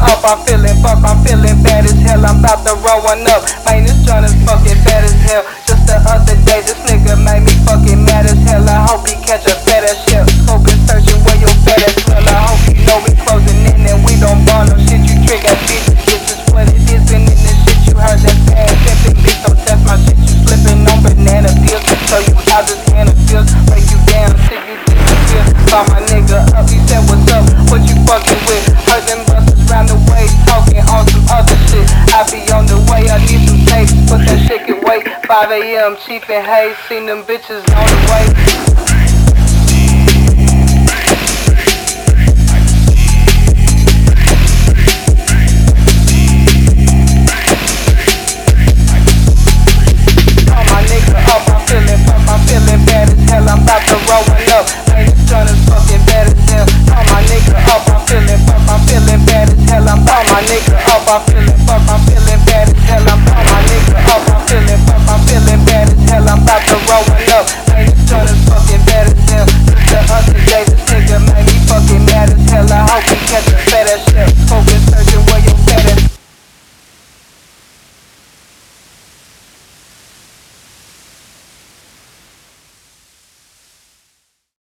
up, I'm feeling fuck, I'm feeling bad as hell. I'm about to roll one up. Man, this joint is fucking bad as hell. Just the other day, this nigga made me fucking mad as hell. I hope he catch a fat ass shell. Scope is searching where your fat ass well. I hope you know we closing in and we don't bond no shit. You trick ass bitch. This is what it is, been in this shit. You heard that bad pimpin' bitch. So that's my shit. You slipping on banana peels. Show you how this handle feels. Break you down till you disappear. Call my nigga up, he said what's up, what you fucking with? Heard them way, I need some tape, put that shit can wait. 5 a.m. cheap and haze, seen them bitches on the way. I'm feeling I'm feeling bad as hell. I'm